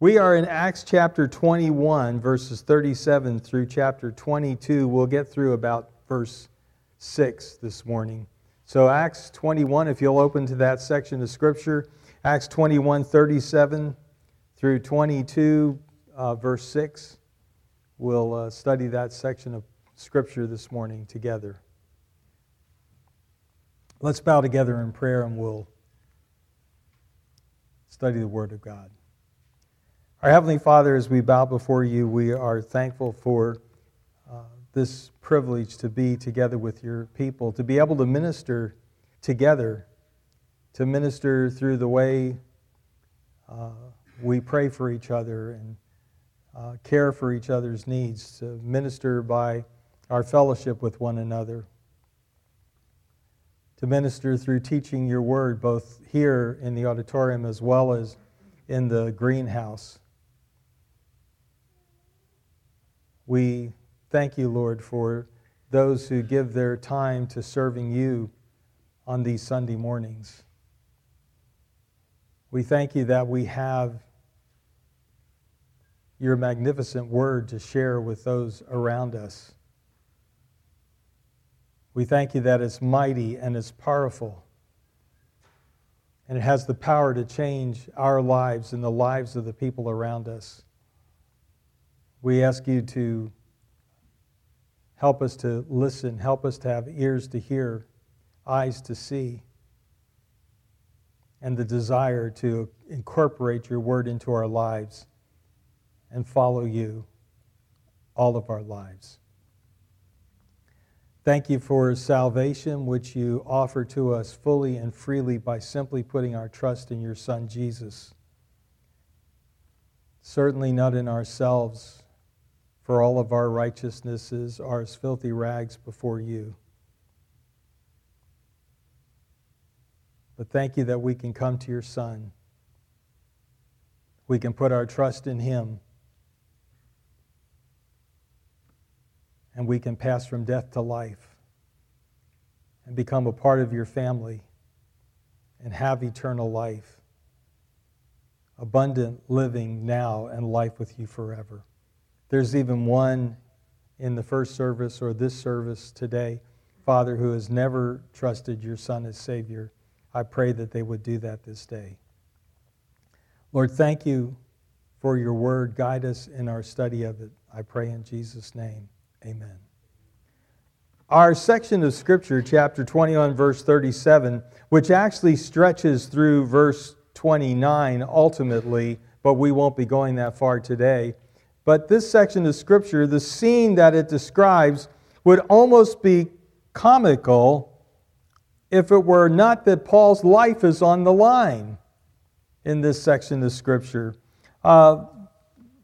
We are in Acts chapter 21, verses 37 through chapter 22. We'll get through about verse 6 this morning. So, Acts 21, if you'll open to that section of Scripture, Acts 21, 37 through 22, uh, verse 6. We'll uh, study that section of Scripture this morning together. Let's bow together in prayer and we'll study the Word of God. Our Heavenly Father, as we bow before you, we are thankful for uh, this privilege to be together with your people, to be able to minister together, to minister through the way uh, we pray for each other and uh, care for each other's needs, to minister by our fellowship with one another, to minister through teaching your word, both here in the auditorium as well as in the greenhouse. We thank you, Lord, for those who give their time to serving you on these Sunday mornings. We thank you that we have your magnificent word to share with those around us. We thank you that it's mighty and it's powerful. And it has the power to change our lives and the lives of the people around us. We ask you to help us to listen, help us to have ears to hear, eyes to see, and the desire to incorporate your word into our lives and follow you all of our lives. Thank you for salvation, which you offer to us fully and freely by simply putting our trust in your Son, Jesus. Certainly not in ourselves for all of our righteousnesses are as filthy rags before you. But thank you that we can come to your Son. We can put our trust in Him. And we can pass from death to life and become a part of your family and have eternal life, abundant living now and life with you forever. There's even one in the first service or this service today, Father, who has never trusted your Son as Savior. I pray that they would do that this day. Lord, thank you for your word. Guide us in our study of it. I pray in Jesus' name. Amen. Our section of Scripture, chapter 21, verse 37, which actually stretches through verse 29 ultimately, but we won't be going that far today but this section of Scripture, the scene that it describes, would almost be comical if it were not that Paul's life is on the line in this section of Scripture. Uh,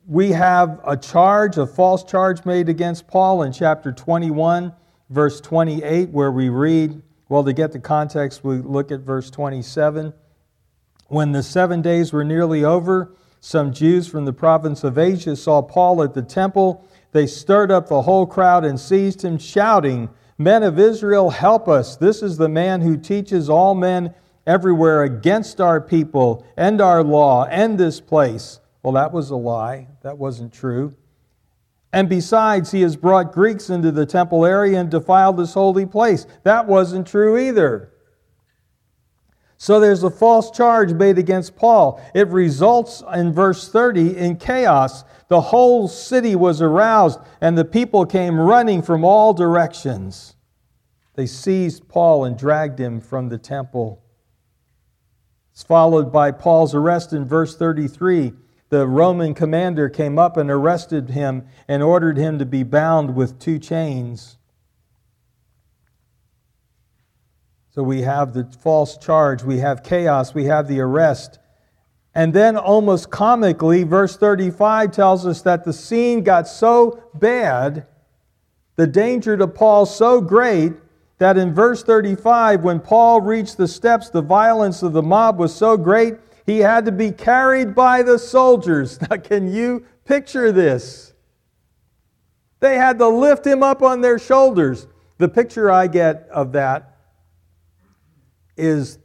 we have a charge, a false charge made against Paul in chapter 21, verse 28, where we read, well, to get the context, we look at verse 27. When the seven days were nearly over, some Jews from the province of Asia saw Paul at the temple. They stirred up the whole crowd and seized him, shouting, Men of Israel, help us. This is the man who teaches all men everywhere against our people and our law and this place. Well, that was a lie. That wasn't true. And besides, he has brought Greeks into the temple area and defiled this holy place. That wasn't true either. So there's a false charge made against Paul. It results in verse 30 in chaos. The whole city was aroused, and the people came running from all directions. They seized Paul and dragged him from the temple. It's followed by Paul's arrest in verse 33. The Roman commander came up and arrested him and ordered him to be bound with two chains. So we have the false charge, we have chaos, we have the arrest. And then, almost comically, verse 35 tells us that the scene got so bad, the danger to Paul so great, that in verse 35, when Paul reached the steps, the violence of the mob was so great, he had to be carried by the soldiers. Now, can you picture this? They had to lift him up on their shoulders. The picture I get of that is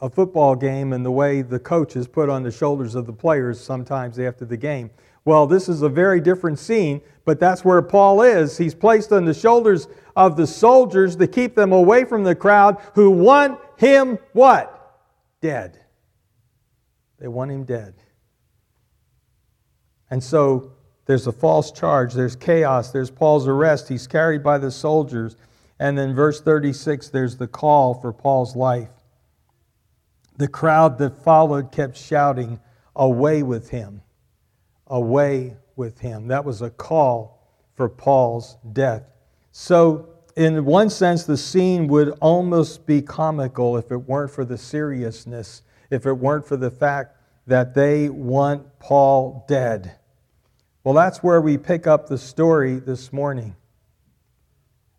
a football game and the way the coach is put on the shoulders of the players sometimes after the game. Well, this is a very different scene, but that's where Paul is. He's placed on the shoulders of the soldiers to keep them away from the crowd who want him what? Dead. They want him dead. And so there's a false charge, there's chaos, there's Paul's arrest. He's carried by the soldiers. And then, verse 36, there's the call for Paul's life. The crowd that followed kept shouting, Away with him! Away with him. That was a call for Paul's death. So, in one sense, the scene would almost be comical if it weren't for the seriousness, if it weren't for the fact that they want Paul dead. Well, that's where we pick up the story this morning.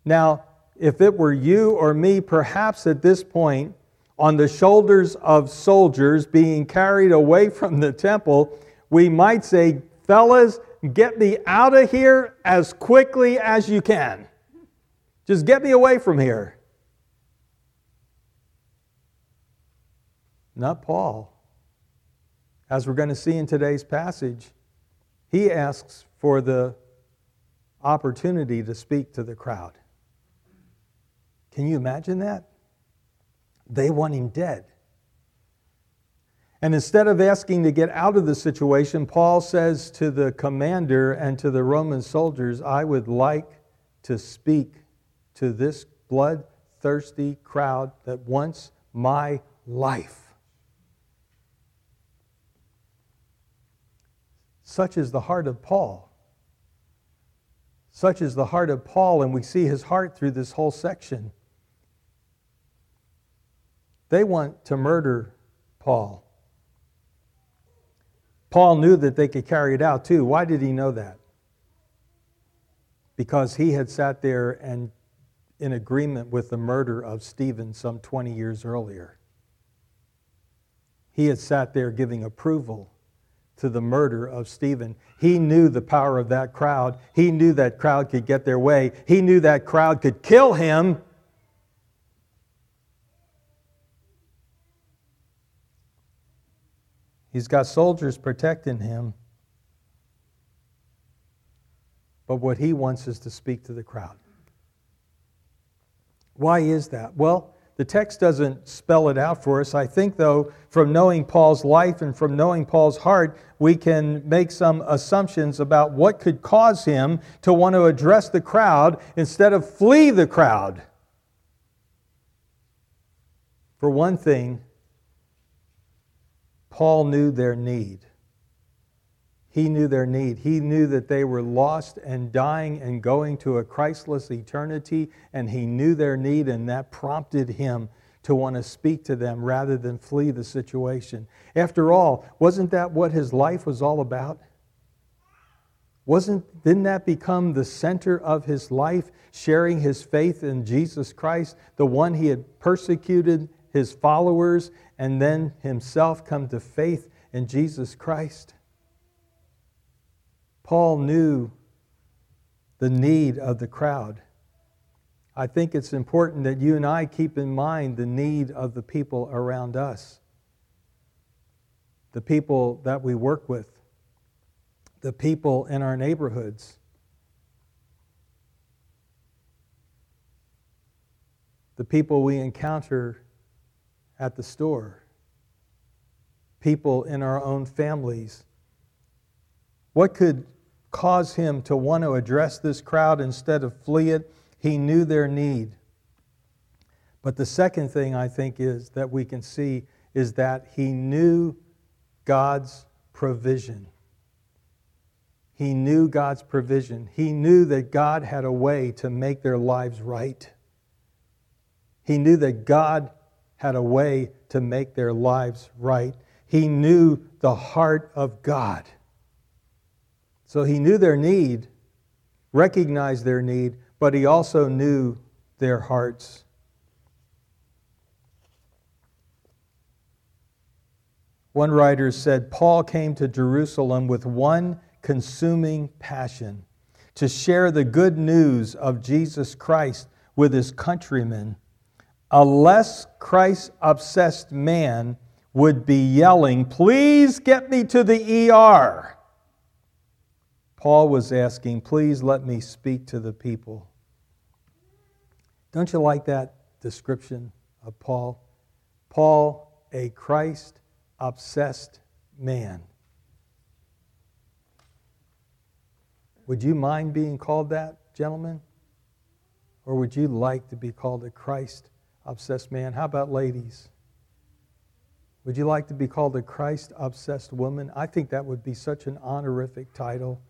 Now, if it were you or me, perhaps at this point, on the shoulders of soldiers being carried away from the temple, we might say, Fellas, get me out of here as quickly as you can. Just get me away from here. Not Paul. As we're going to see in today's passage, he asks for the opportunity to speak to the crowd. Can you imagine that? They want him dead. And instead of asking to get out of the situation, Paul says to the commander and to the Roman soldiers, I would like to speak to this bloodthirsty crowd that wants my life. Such is the heart of Paul. Such is the heart of Paul, and we see his heart through this whole section. They want to murder Paul. Paul knew that they could carry it out too. Why did he know that? Because he had sat there and in agreement with the murder of Stephen some 20 years earlier. He had sat there giving approval to the murder of Stephen. He knew the power of that crowd. He knew that crowd could get their way. He knew that crowd could kill him. He's got soldiers protecting him. But what he wants is to speak to the crowd. Why is that? Well, the text doesn't spell it out for us. I think, though, from knowing Paul's life and from knowing Paul's heart, we can make some assumptions about what could cause him to want to address the crowd instead of flee the crowd. For one thing, Paul knew their need. He knew their need. He knew that they were lost and dying and going to a Christless eternity, and he knew their need, and that prompted him to want to speak to them rather than flee the situation. After all, wasn't that what his life was all about? Wasn't, didn't that become the center of his life, sharing his faith in Jesus Christ, the one he had persecuted his followers and then himself come to faith in Jesus Christ? Paul knew the need of the crowd. I think it's important that you and I keep in mind the need of the people around us, the people that we work with, the people in our neighborhoods. The people we encounter at the store, people in our own families. What could cause him to want to address this crowd instead of flee it. He knew their need. But the second thing I think is that we can see is that he knew God's provision. He knew God's provision. He knew that God had a way to make their lives right. He knew that God had a way to make their lives right. He knew the heart of God. So he knew their need, recognized their need, but he also knew their hearts. One writer said Paul came to Jerusalem with one consuming passion to share the good news of Jesus Christ with his countrymen, a less Christ obsessed man would be yelling, Please get me to the ER. Paul was asking, Please let me speak to the people. Don't you like that description of Paul? Paul, a Christ obsessed man. Would you mind being called that, gentlemen? Or would you like to be called a Christ obsessed man? How about ladies? Would you like to be called a Christ obsessed woman? I think that would be such an honorific title,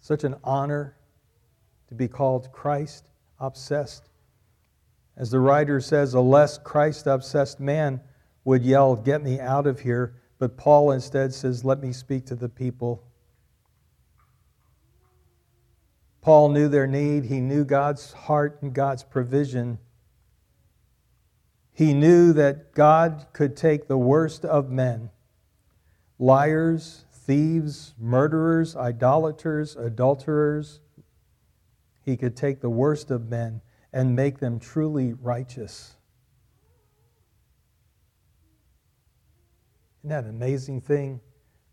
such an honor to be called Christ obsessed. As the writer says, a less Christ obsessed man would yell, Get me out of here. But Paul instead says, Let me speak to the people. Paul knew their need, he knew God's heart and God's provision. He knew that God could take the worst of men liars, thieves, murderers, idolaters, adulterers. He could take the worst of men and make them truly righteous. Isn't that an amazing thing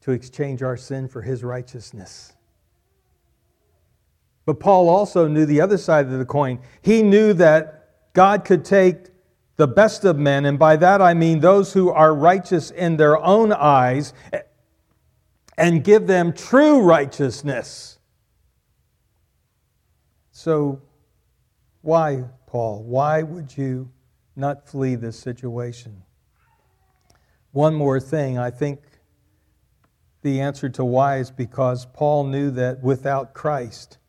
to exchange our sin for his righteousness? But Paul also knew the other side of the coin. He knew that God could take the best of men, and by that I mean those who are righteous in their own eyes, and give them true righteousness. So, why, Paul? Why would you not flee this situation? One more thing, I think the answer to why is because Paul knew that without Christ,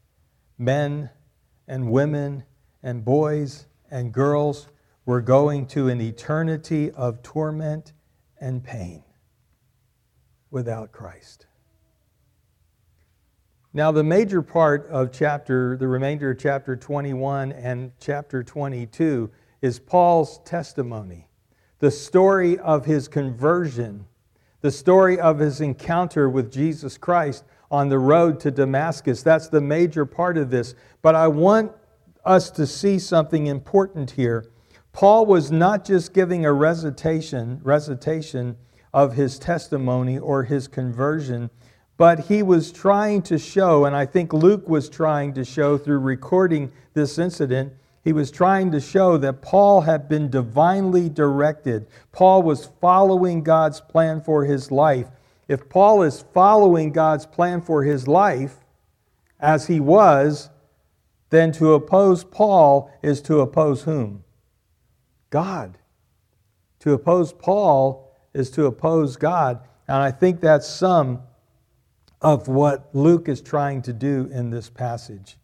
men and women and boys and girls were going to an eternity of torment and pain without Christ. Now, the major part of chapter, the remainder of chapter 21 and chapter 22 is Paul's testimony, the story of his conversion, the story of his encounter with Jesus Christ on the road to Damascus. That's the major part of this. But I want us to see something important here. Paul was not just giving a recitation, recitation of his testimony or his conversion, but he was trying to show, and I think Luke was trying to show through recording this incident, he was trying to show that Paul had been divinely directed. Paul was following God's plan for his life. If Paul is following God's plan for his life, as he was, then to oppose Paul is to oppose whom? God. To oppose Paul is to oppose God. And I think that's some of what Luke is trying to do in this passage.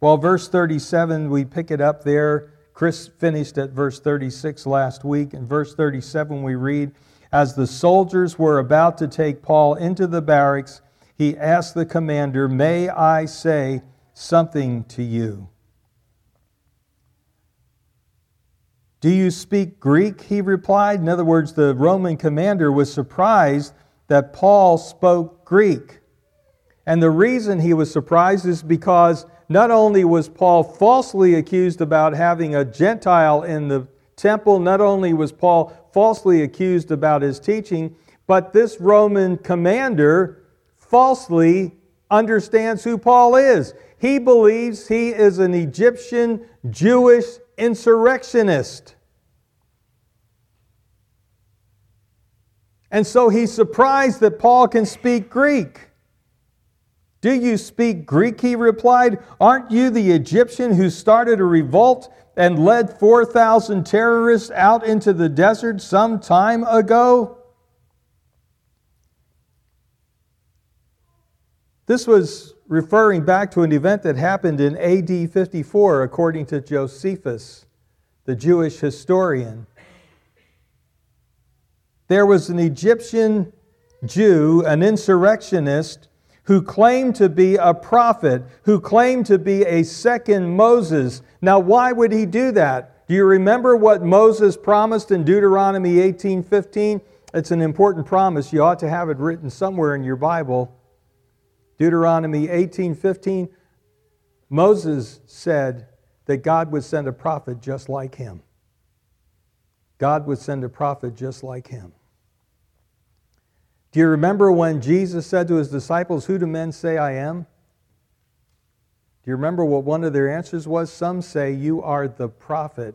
Well, verse 37, we pick it up there. Chris finished at verse 36 last week. In verse 37, we read, As the soldiers were about to take Paul into the barracks, he asked the commander, May I say something to you? Do you speak Greek? He replied. In other words, the Roman commander was surprised that Paul spoke Greek. And the reason he was surprised is because not only was Paul falsely accused about having a Gentile in the temple, not only was Paul falsely accused about his teaching, but this Roman commander falsely understands who Paul is. He believes he is an Egyptian Jewish insurrectionist. And so he's surprised that Paul can speak Greek. Do you speak Greek? He replied. Aren't you the Egyptian who started a revolt and led 4,000 terrorists out into the desert some time ago? This was referring back to an event that happened in AD 54, according to Josephus, the Jewish historian. There was an Egyptian Jew, an insurrectionist, who claimed to be a prophet, who claimed to be a second Moses. Now, why would he do that? Do you remember what Moses promised in Deuteronomy 18:15? It's an important promise. You ought to have it written somewhere in your Bible. Deuteronomy 18:15 Moses said that God would send a prophet just like him. God would send a prophet just like him. Do you remember when Jesus said to his disciples, Who do men say I am? Do you remember what one of their answers was? Some say you are the prophet.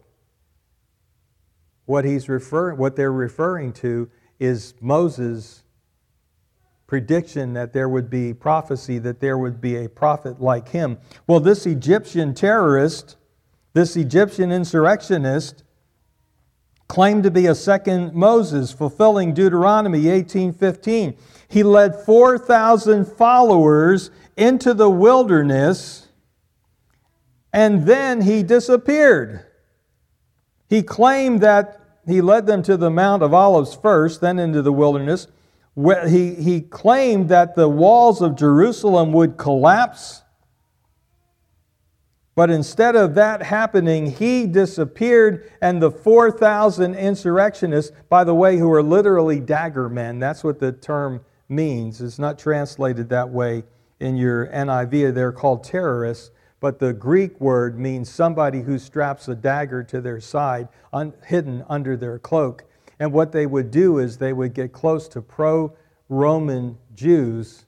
What he's referring what they're referring to is Moses' prediction that there would be prophecy that there would be a prophet like him. Well, this Egyptian terrorist, this Egyptian insurrectionist claimed to be a second Moses, fulfilling Deuteronomy 18:15. He led 4,000 followers into the wilderness and then he disappeared. He claimed that he led them to the Mount of Olives first, then into the wilderness. He, he claimed that the walls of Jerusalem would collapse but instead of that happening, he disappeared, and the 4,000 insurrectionists, by the way, who are literally dagger men, that's what the term means. It's not translated that way in your NIV. They're called terrorists, but the Greek word means somebody who straps a dagger to their side, un- hidden under their cloak. And what they would do is they would get close to pro Roman Jews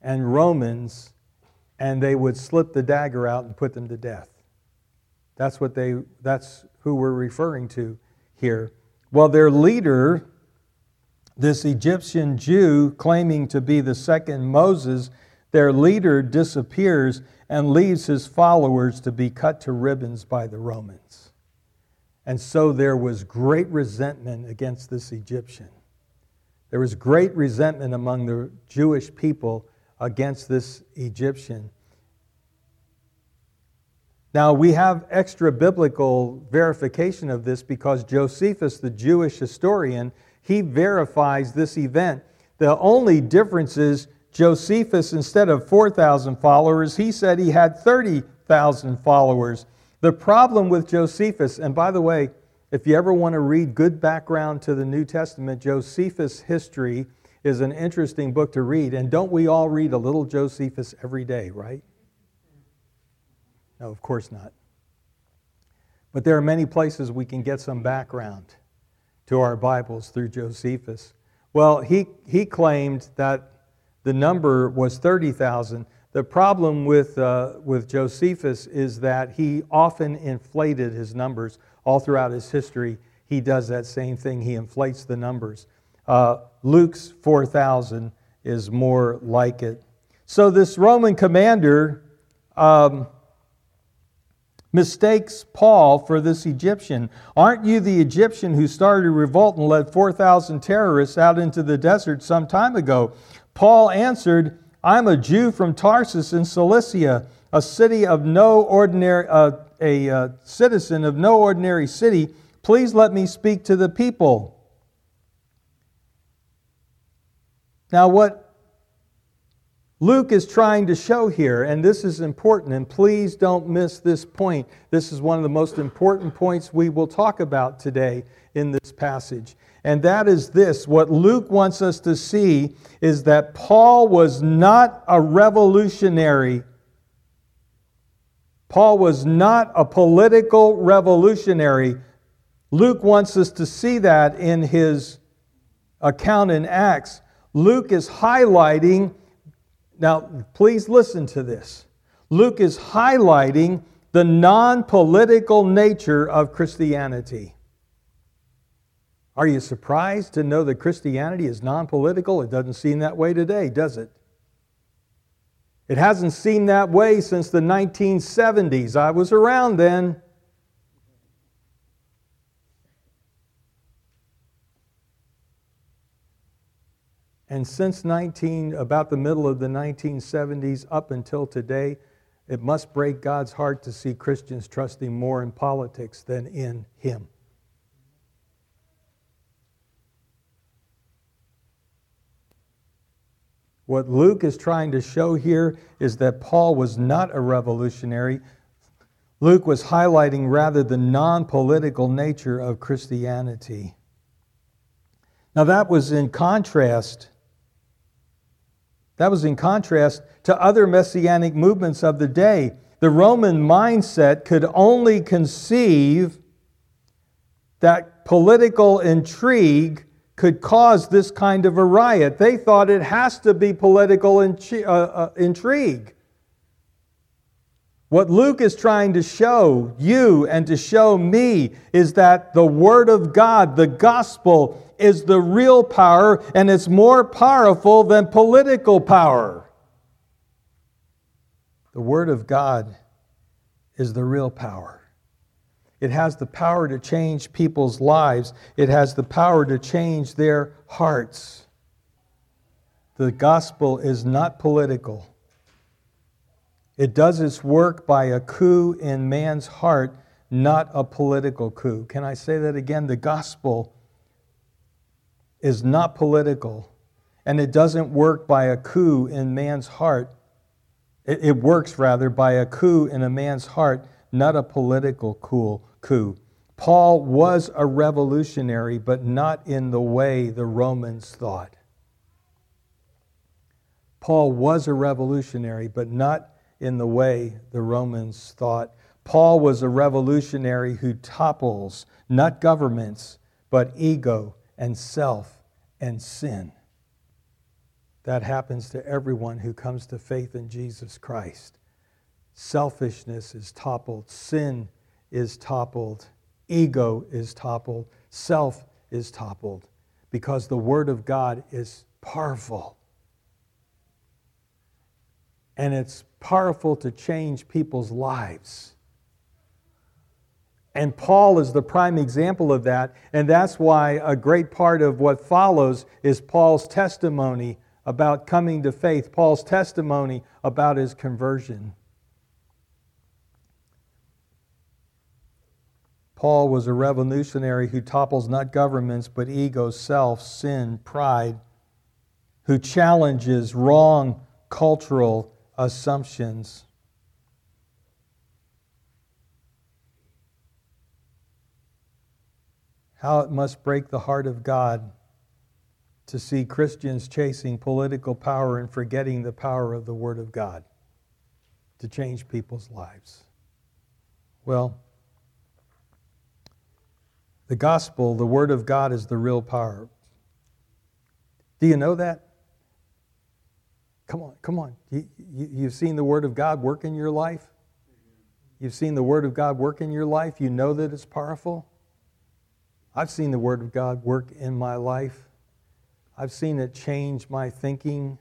and Romans and they would slip the dagger out and put them to death. That's what they that's who we're referring to here. Well, their leader, this Egyptian Jew claiming to be the second Moses, their leader disappears and leaves his followers to be cut to ribbons by the Romans. And so there was great resentment against this Egyptian. There was great resentment among the Jewish people against this Egyptian. Now, we have extra biblical verification of this because Josephus, the Jewish historian, he verifies this event. The only difference is Josephus, instead of 4,000 followers, he said he had 30,000 followers. The problem with Josephus, and by the way, if you ever want to read good background to the New Testament, Josephus' history is an interesting book to read. And don't we all read a little Josephus every day, right? No, of course not. But there are many places we can get some background to our Bibles through Josephus. Well, he, he claimed that the number was 30,000. The problem with, uh, with Josephus is that he often inflated his numbers. All throughout his history, he does that same thing. He inflates the numbers. Uh, Luke's 4,000 is more like it. So this Roman commander um, mistakes Paul for this Egyptian. Aren't you the Egyptian who started a revolt and led 4,000 terrorists out into the desert some time ago? Paul answered, I'm a Jew from Tarsus in Cilicia, a city of no ordinary, uh, a uh, citizen of no ordinary city. Please let me speak to the people. Now, what Luke is trying to show here, and this is important, and please don't miss this point. This is one of the most important points we will talk about today in this passage. And that is this what Luke wants us to see is that Paul was not a revolutionary. Paul was not a political revolutionary. Luke wants us to see that in his account in Acts. Luke is highlighting, now please listen to this. Luke is highlighting the non political nature of Christianity. Are you surprised to know that Christianity is non political? It doesn't seem that way today, does it? It hasn't seemed that way since the 1970s. I was around then. And since 19, about the middle of the 1970s up until today, it must break God's heart to see Christians trusting more in politics than in Him. What Luke is trying to show here is that Paul was not a revolutionary. Luke was highlighting rather the non political nature of Christianity. Now, that was in contrast that was in contrast to other messianic movements of the day. The Roman mindset could only conceive that political intrigue could cause this kind of a riot. They thought it has to be political uh, uh, intrigue. What Luke is trying to show you and to show me is that the Word of God, the gospel, is the real power and it's more powerful than political power. The Word of God is the real power. It has the power to change people's lives, it has the power to change their hearts. The gospel is not political. It does its work by a coup in man's heart, not a political coup. Can I say that again? The gospel is not political, and it doesn't work by a coup in man's heart. It, works, rather, by a coup in a man's heart, not a political coup. Paul was a revolutionary, but not in the way the Romans thought. Paul was a revolutionary, but not in the way the Romans thought. Paul was a revolutionary who topples not governments, but ego and self and sin. That happens to everyone who comes to faith in Jesus Christ. Selfishness is toppled, sin is toppled, ego is toppled, self is toppled, because the Word of God is powerful. And it's powerful to change people's lives. And Paul is the prime example of that. And that's why a great part of what follows is Paul's testimony about coming to faith, Paul's testimony about his conversion. Paul was a revolutionary who topples not governments, but ego, self, sin, pride, who challenges wrong cultural assumptions. How it must break the heart of God to see Christians chasing political power and forgetting the power of the Word of God to change people's lives. Well, the gospel, the Word of God, is the real power. Do you know that? Come on, come on. You, you, you've seen the Word of God work in your life? You've seen the Word of God work in your life? You know that it's powerful? I've seen the Word of God work in my life. I've seen it change my thinking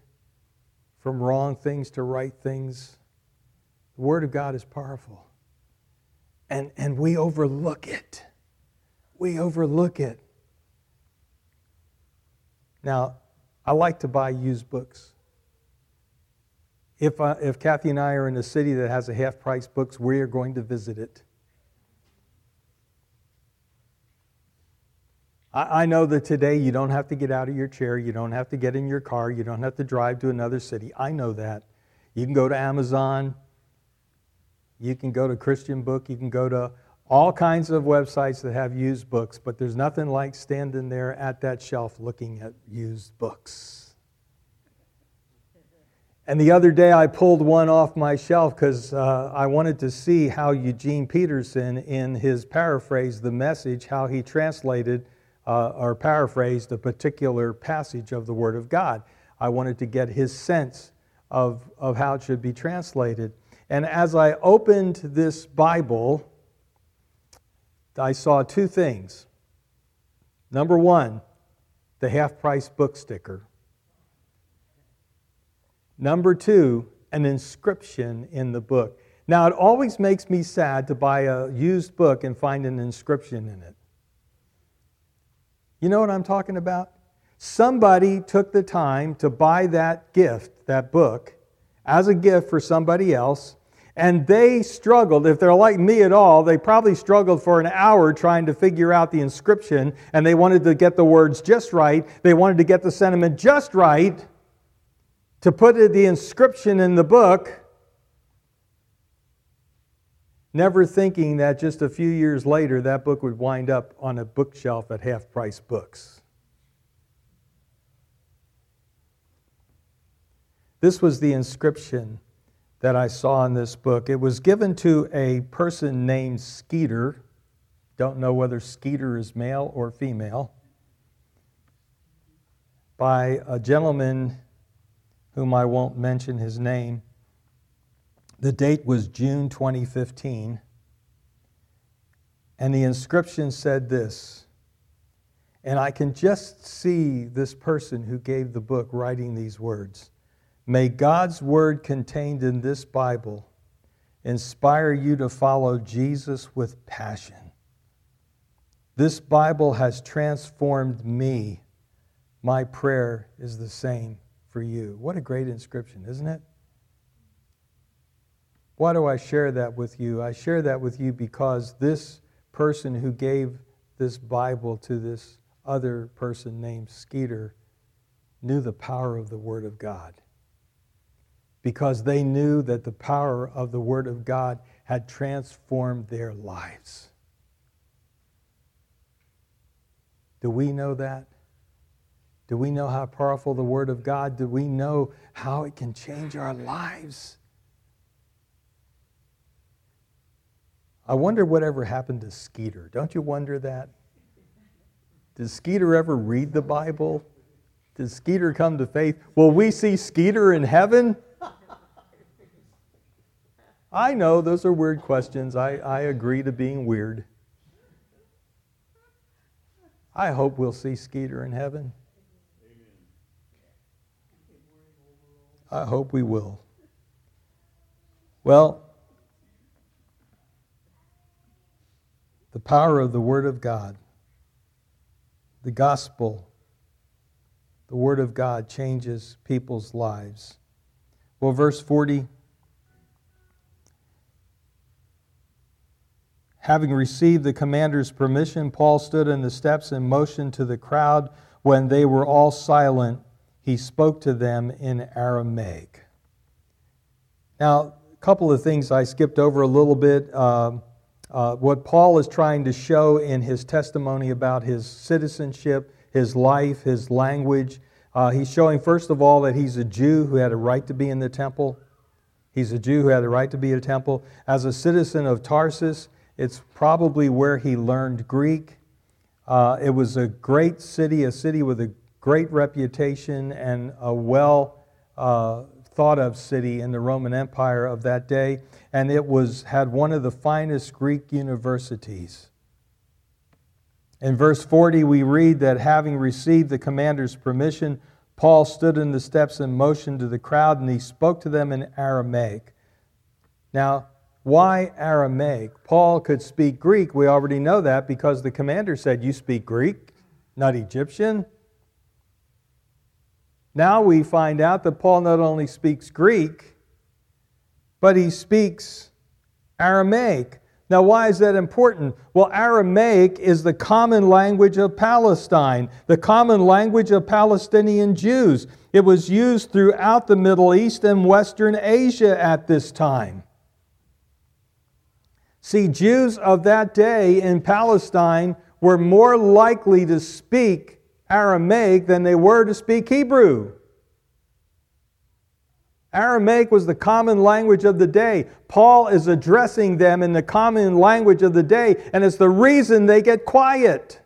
from wrong things to right things. The Word of God is powerful. And, and we overlook it. We overlook it. Now, I like to buy used books. If, uh, if Kathy and I are in a city that has a half price books, we are going to visit it. I, I know that today you don't have to get out of your chair, you don't have to get in your car, you don't have to drive to another city. I know that. You can go to Amazon, you can go to Christian Book, you can go to all kinds of websites that have used books, but there's nothing like standing there at that shelf looking at used books. And the other day I pulled one off my shelf because uh, I wanted to see how Eugene Peterson, in his paraphrase, the message, how he translated uh, or paraphrased a particular passage of the Word of God. I wanted to get his sense of, of how it should be translated. And as I opened this Bible, I saw two things. Number one, the half price book sticker. Number two, an inscription in the book. Now, it always makes me sad to buy a used book and find an inscription in it. You know what I'm talking about? Somebody took the time to buy that gift, that book, as a gift for somebody else, and they struggled. If they're like me at all, they probably struggled for an hour trying to figure out the inscription, and they wanted to get the words just right. They wanted to get the sentiment just right to put the inscription in the book, never thinking that just a few years later that book would wind up on a bookshelf at half price books. This was the inscription that I saw in this book. It was given to a person named Skeeter. Don't know whether Skeeter is male or female. By a gentleman whom I won't mention his name. The date was June 2015. And the inscription said this. And I can just see this person who gave the book writing these words May God's word contained in this Bible inspire you to follow Jesus with passion. This Bible has transformed me. My prayer is the same for you. What a great inscription, isn't it? Why do I share that with you? I share that with you because this person who gave this Bible to this other person named Skeeter knew the power of the Word of God. Because they knew that the power of the Word of God had transformed their lives. Do we know that? Do we know how powerful the Word of God? Do we know how it can change our lives? I wonder whatever happened to Skeeter. Don't you wonder that? Did Skeeter ever read the Bible? Did Skeeter come to faith? Will we see Skeeter in heaven? I know those are weird questions. I, I agree to being weird. I hope we'll see Skeeter in heaven. I hope we will. Well, the power of the Word of God, the gospel, the Word of God changes people's lives. Well, verse 40 Having received the commander's permission, Paul stood in the steps and motioned to the crowd. When they were all silent, he spoke to them in Aramaic. Now, a couple of things I skipped over a little bit. Uh, uh, what Paul is trying to show in his testimony about his citizenship, his life, his language. Uh, he's showing, first of all, that he's a Jew who had a right to be in the temple. He's a Jew who had a right to be in a temple. As a citizen of Tarsus, it's probably where he learned Greek. Uh, it was a great city, a city with a great reputation and a well uh, thought of city in the Roman Empire of that day, and it was had one of the finest Greek universities. In verse 40, we read that having received the commander's permission, Paul stood in the steps and motioned to the crowd, and he spoke to them in Aramaic. Now, why Aramaic? Paul could speak Greek. We already know that because the commander said, You speak Greek, not Egyptian. Now we find out that Paul not only speaks Greek, but he speaks Aramaic. Now, why is that important? Well, Aramaic is the common language of Palestine, the common language of Palestinian Jews. It was used throughout the Middle East and Western Asia at this time. See, Jews of that day in Palestine were more likely to speak Aramaic than they were to speak Hebrew. Aramaic was the common language of the day. Paul is addressing them in the common language of the day, and it's the reason they get quiet.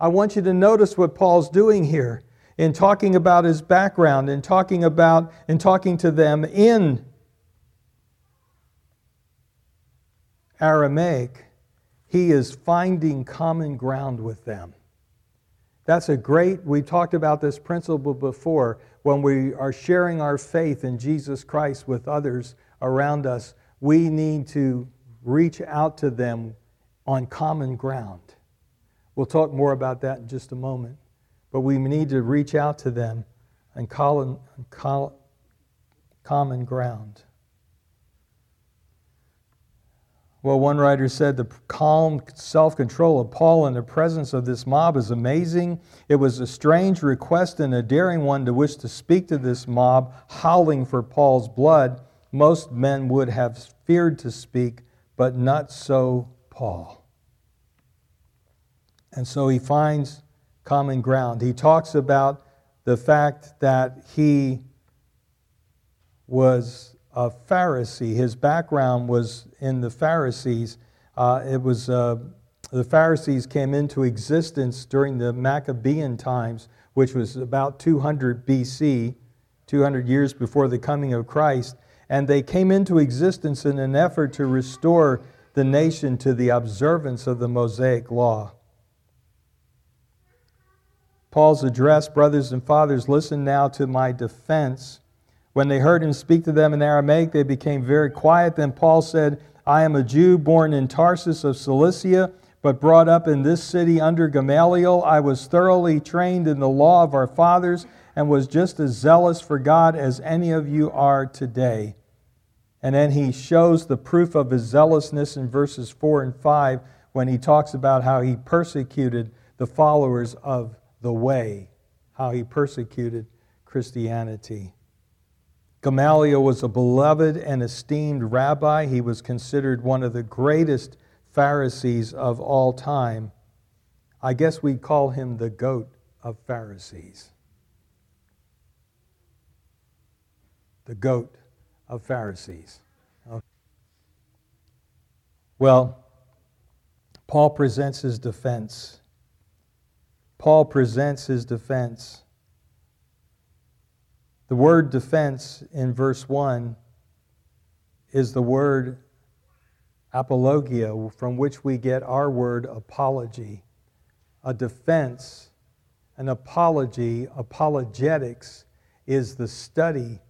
I want you to notice what Paul's doing here in talking about his background, and talking about in talking to them in Aramaic he is finding common ground with them. That's a great, we talked about this principle before. When we are sharing our faith in Jesus Christ with others around us, we need to reach out to them on common ground. We'll talk more about that in just a moment. But we need to reach out to them on common ground. Well, one writer said the calm self control of Paul in the presence of this mob is amazing. It was a strange request and a daring one to wish to speak to this mob, howling for Paul's blood. Most men would have feared to speak, but not so Paul. And so he finds common ground. He talks about the fact that he was a Pharisee. His background was in the Pharisees, Uh, it was uh, the Pharisees came into existence during the Maccabean times, which was about 200 BC, 200 years before the coming of Christ. And they came into existence in an effort to restore the nation to the observance of the Mosaic law. Paul's address, brothers and fathers, listen now to my defense. When they heard him speak to them in Aramaic, they became very quiet. Then Paul said, I am a Jew born in Tarsus of Cilicia, but brought up in this city under Gamaliel. I was thoroughly trained in the law of our fathers and was just as zealous for God as any of you are today. And then he shows the proof of his zealousness in verses 4 and 5 when he talks about how he persecuted the followers of the way, how he persecuted Christianity. Gamaliel was a beloved and esteemed rabbi. He was considered one of the greatest Pharisees of all time. I guess we'd call him the goat of Pharisees. The goat of Pharisees. Okay. Well, Paul presents his defense Paul presents his defense. The word defense in verse 1 is the word apologia, from which we get our word apology. A defense, an apology, apologetics is the study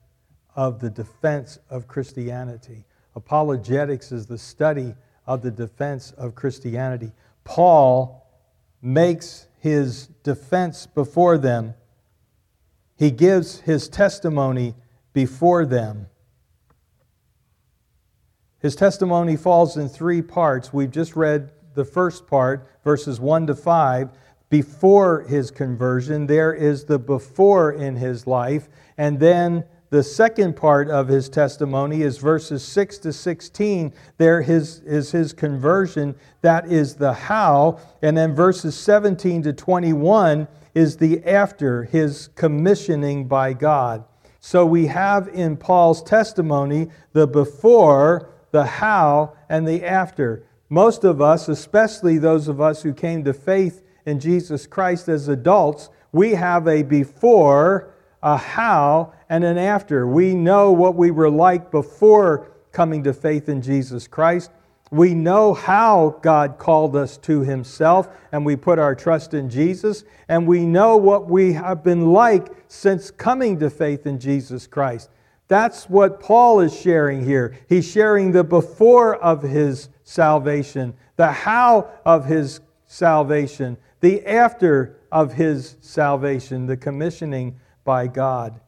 of the defense of Christianity. Apologetics is the study of the defense of Christianity. Paul makes his defense before them, he gives his testimony before them. His testimony falls in three parts. We've just read the first part, verses 1 to 5. Before his conversion, there is the before in his life, and then the second part of his testimony is verses 6 to 16. There his, is his conversion. That is the how. And then verses 17 to 21 is the after, his commissioning by God. So we have in Paul's testimony the before, the how, and the after. Most of us, especially those of us who came to faith in Jesus Christ as adults, we have a before, a how, and an after. We know what we were like before coming to faith in Jesus Christ. We know how God called us to Himself, and we put our trust in Jesus. And we know what we have been like since coming to faith in Jesus Christ. That's what Paul is sharing here. He's sharing the before of his salvation, the how of his salvation, the after of his salvation, the commissioning by God.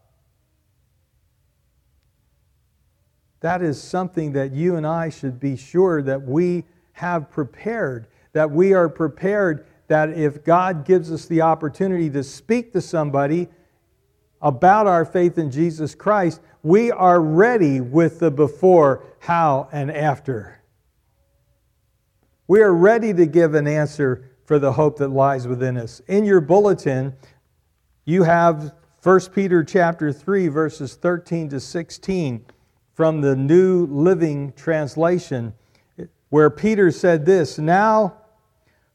That is something that you and I should be sure that we have prepared, that we are prepared that if God gives us the opportunity to speak to somebody about our faith in Jesus Christ, we are ready with the before, how, and after. We are ready to give an answer for the hope that lies within us. In your bulletin, you have 1 Peter chapter 3 verses 13 to 16 from the New Living Translation, where Peter said this Now,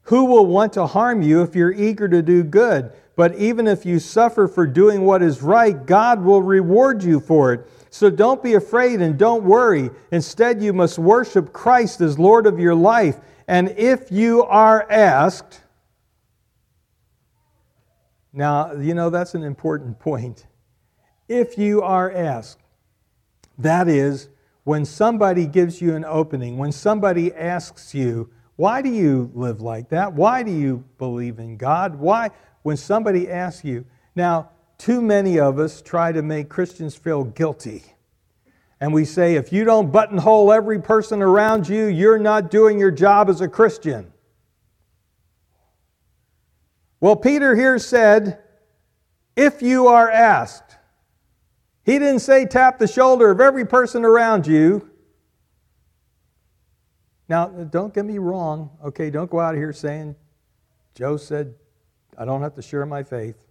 who will want to harm you if you're eager to do good? But even if you suffer for doing what is right, God will reward you for it. So don't be afraid and don't worry. Instead, you must worship Christ as Lord of your life. And if you are asked, now, you know, that's an important point. If you are asked, that is, when somebody gives you an opening, when somebody asks you, why do you live like that? Why do you believe in God? Why? When somebody asks you, now, too many of us try to make Christians feel guilty. And we say, if you don't buttonhole every person around you, you're not doing your job as a Christian. Well, Peter here said, if you are asked, he didn't say tap the shoulder of every person around you. Now, don't get me wrong, okay? Don't go out here saying, Joe said, I don't have to share my faith.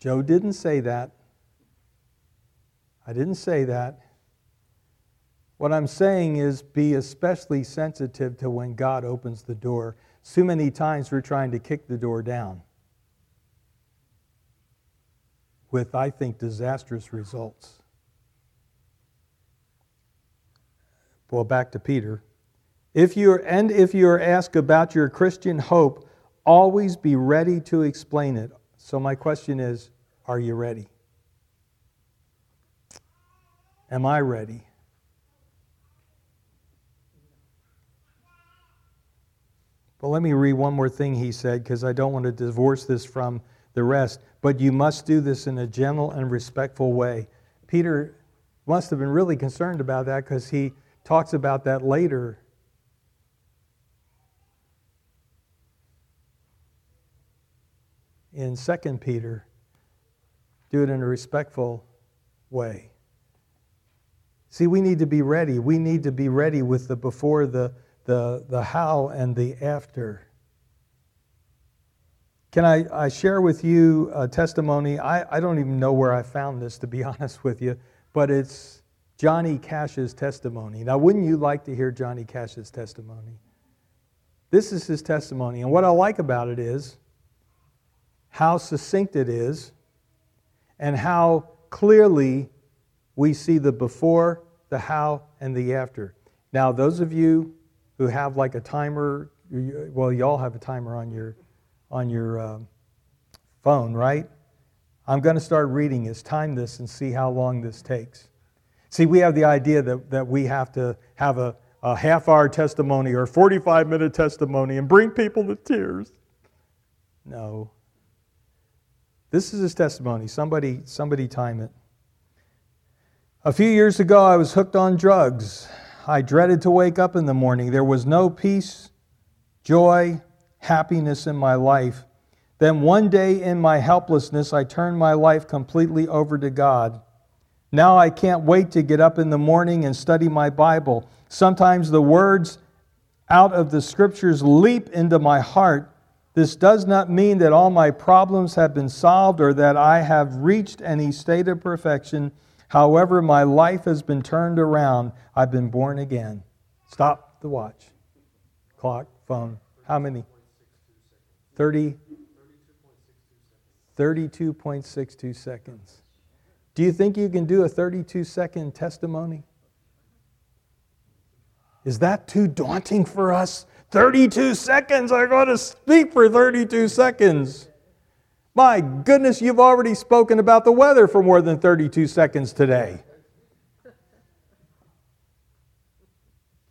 Joe didn't say that. I didn't say that. What I'm saying is be especially sensitive to when God opens the door. So many times we're trying to kick the door down with, I think, disastrous results. Well, back to Peter. If you're, and if you are asked about your Christian hope, always be ready to explain it. So, my question is are you ready? Am I ready? But let me read one more thing he said because I don't want to divorce this from the rest. But you must do this in a gentle and respectful way. Peter must have been really concerned about that because he talks about that later. In 2 Peter, do it in a respectful way. See, we need to be ready. We need to be ready with the before, the, the, the how, and the after. Can I, I share with you a testimony? I, I don't even know where I found this, to be honest with you, but it's Johnny Cash's testimony. Now, wouldn't you like to hear Johnny Cash's testimony? This is his testimony. And what I like about it is how succinct it is and how clearly we see the before, the how, and the after. Now, those of you who have like a timer, well, you all have a timer on your, on your um, phone, right? I'm going to start reading this, time this, and see how long this takes. See, we have the idea that, that we have to have a, a half hour testimony or 45 minute testimony and bring people to tears. No. This is his testimony. Somebody, somebody time it. A few years ago, I was hooked on drugs. I dreaded to wake up in the morning. There was no peace, joy, happiness in my life. Then one day in my helplessness, I turned my life completely over to God. Now I can't wait to get up in the morning and study my Bible. Sometimes the words out of the scriptures leap into my heart. This does not mean that all my problems have been solved or that I have reached any state of perfection. However, my life has been turned around. I've been born again. Stop the watch. Clock, phone. How many? 30. 32.62 seconds. Do you think you can do a 32 second testimony? Is that too daunting for us? 32 seconds. I got to speak for 32 seconds. My goodness, you've already spoken about the weather for more than 32 seconds today.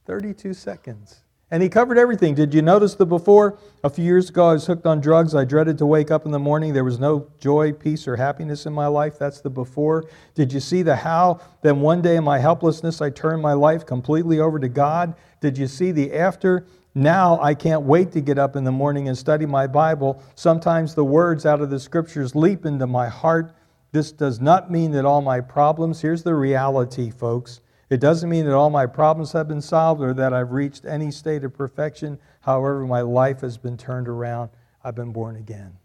32 seconds. And he covered everything. Did you notice the before? A few years ago, I was hooked on drugs. I dreaded to wake up in the morning. There was no joy, peace, or happiness in my life. That's the before. Did you see the how? Then one day in my helplessness, I turned my life completely over to God. Did you see the after? Now I can't wait to get up in the morning and study my Bible. Sometimes the words out of the scriptures leap into my heart. This does not mean that all my problems, here's the reality, folks. It doesn't mean that all my problems have been solved or that I've reached any state of perfection. However, my life has been turned around. I've been born again.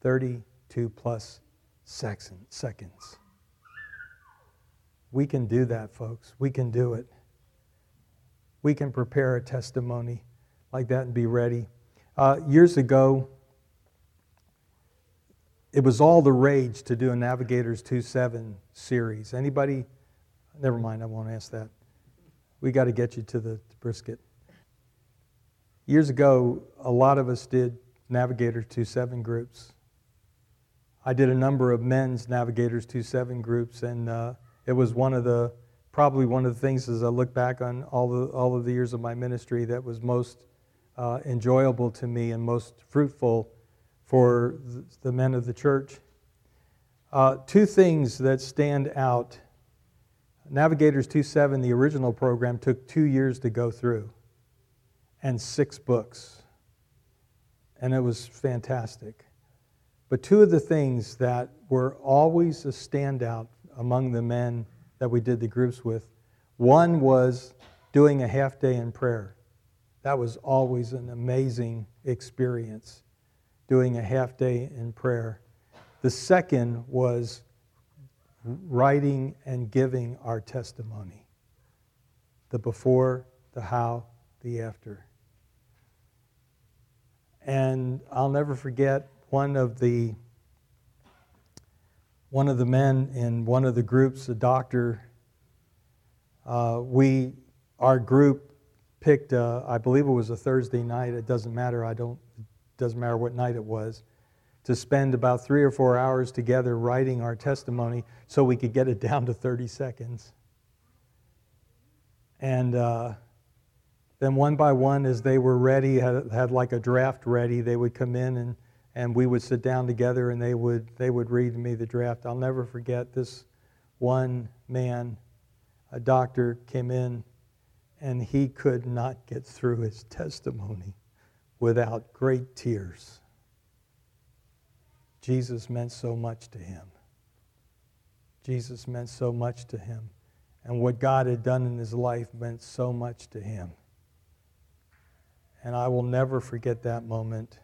32 plus seconds. We can do that, folks. We can do it we can prepare a testimony like that and be ready. Uh, years ago, it was all the rage to do a Navigators 2 7 series. Anybody? Never mind, I won't ask that. We got to get you to the brisket. Years ago, a lot of us did Navigators 2.7 groups. I did a number of men's Navigators 2 7 groups, and uh, it was one of the probably one of the things as I look back on all, the, all of the years of my ministry that was most uh, enjoyable to me and most fruitful for the men of the church. Uh, two things that stand out. Navigators 2.7, the original program, took two years to go through and six books. And it was fantastic. But two of the things that were always a standout among the men that we did the groups with. One was doing a half day in prayer. That was always an amazing experience, doing a half day in prayer. The second was writing and giving our testimony. the before, the how, the after. And I'll never forget one of the one of the men in one of the groups, a doctor. Uh, we, our group, picked. A, I believe it was a Thursday night. It doesn't matter. I don't. It doesn't matter what night it was. To spend about three or four hours together writing our testimony, so we could get it down to 30 seconds. And uh, then one by one, as they were ready, had, had like a draft ready, they would come in and, and we would sit down together and they would, they would read to me the draft. I'll never forget this one man, a doctor, came in and he could not get through his testimony without great tears. Jesus meant so much to him. Jesus meant so much to him and what God had done in his life meant so much to him. And I will never forget that moment.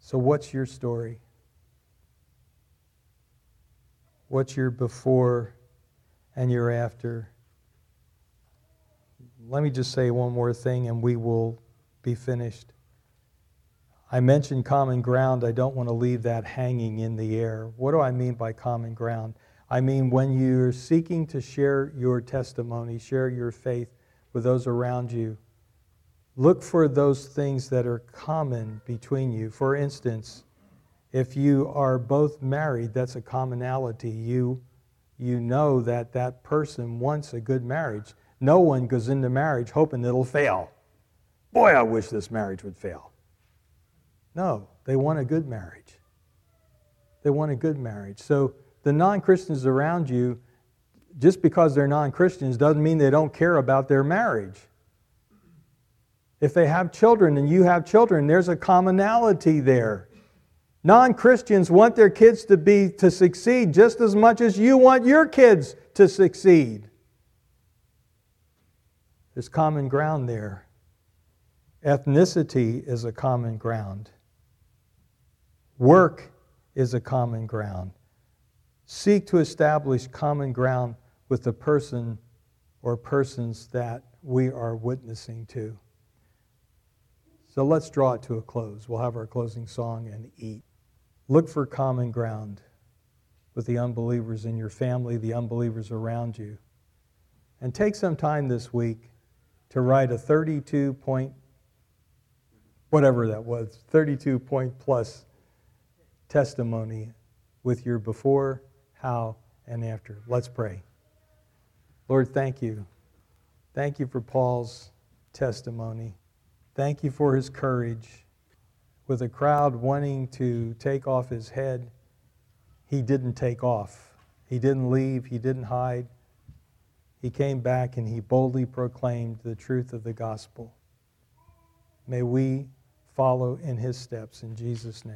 So, what's your story? What's your before and your after? Let me just say one more thing and we will be finished. I mentioned common ground. I don't want to leave that hanging in the air. What do I mean by common ground? I mean, when you're seeking to share your testimony, share your faith with those around you, look for those things that are common between you. For instance, if you are both married, that's a commonality. You, you know that that person wants a good marriage. No one goes into marriage hoping it'll fail. Boy, I wish this marriage would fail. No, they want a good marriage. They want a good marriage. So, the non Christians around you, just because they're non Christians, doesn't mean they don't care about their marriage. If they have children and you have children, there's a commonality there. Non Christians want their kids to be to succeed just as much as you want your kids to succeed. There's common ground there. Ethnicity is a common ground. Work is a common ground seek to establish common ground with the person or persons that we are witnessing to. So let's draw it to a close. We'll have our closing song and eat. Look for common ground with the unbelievers in your family, the unbelievers around you. And take some time this week to write a 32 point, whatever that was, 32 point plus testimony with your before how, and after. Let's pray. Lord, thank you. Thank you for Paul's testimony. Thank you for his courage. With a crowd wanting to take off his head, he didn't take off. He didn't leave. He didn't hide. He came back and he boldly proclaimed the truth of the gospel. May we follow in his steps in Jesus' name.